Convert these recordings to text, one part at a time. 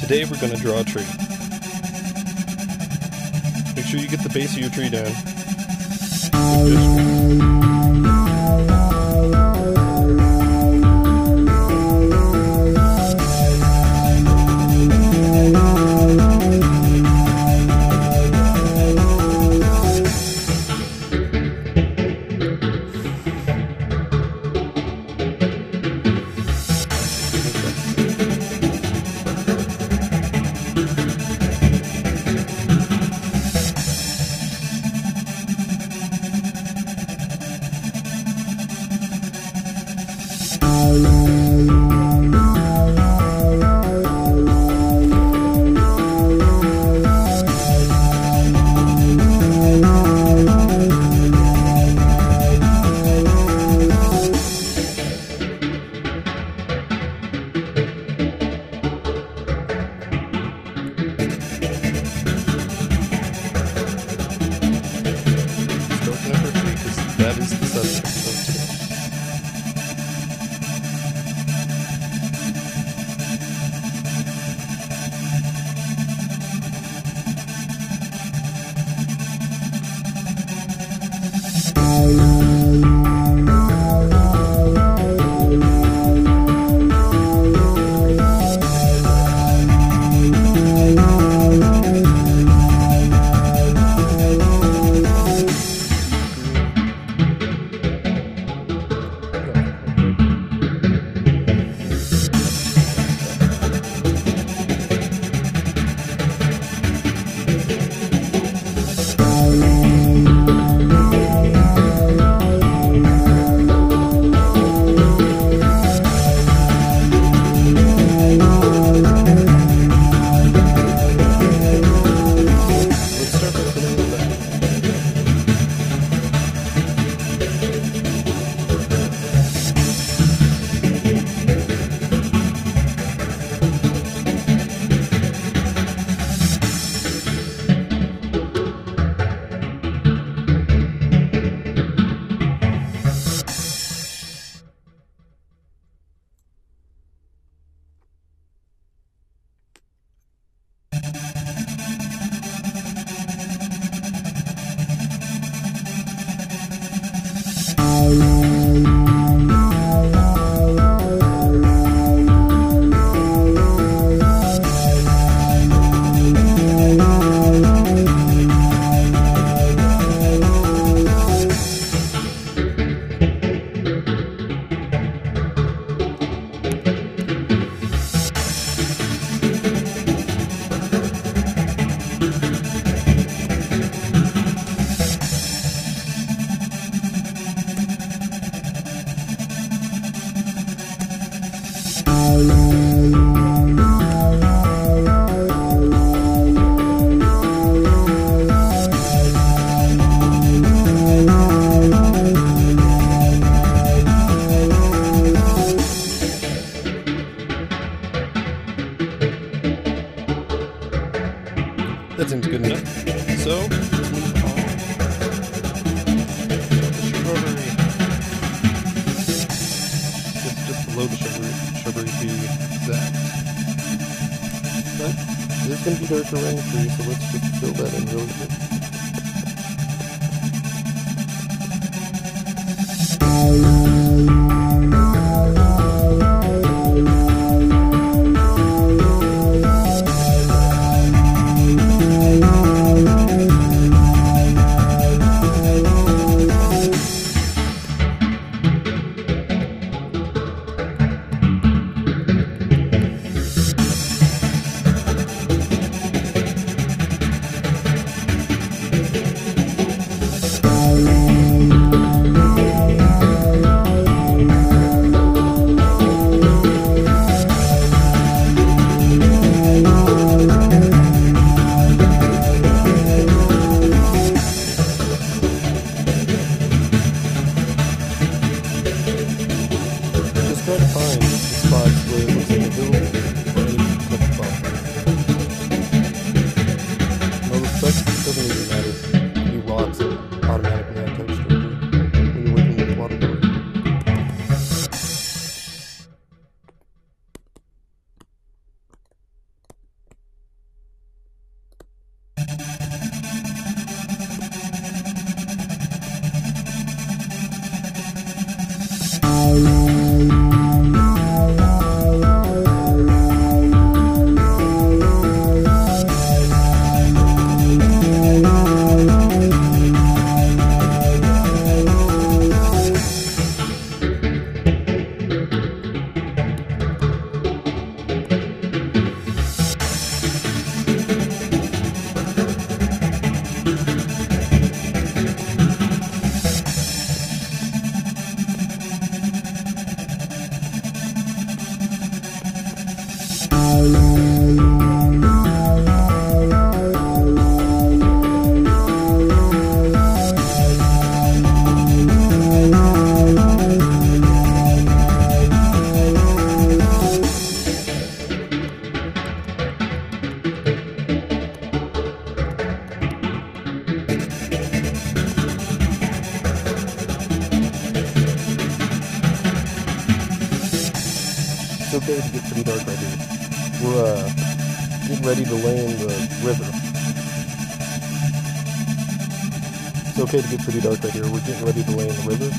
Today we're going to draw a tree. Make sure you get the base of your tree down. Just pretty dark right here. We're getting ready to lay in the river,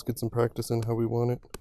Us get some practice in how we want it.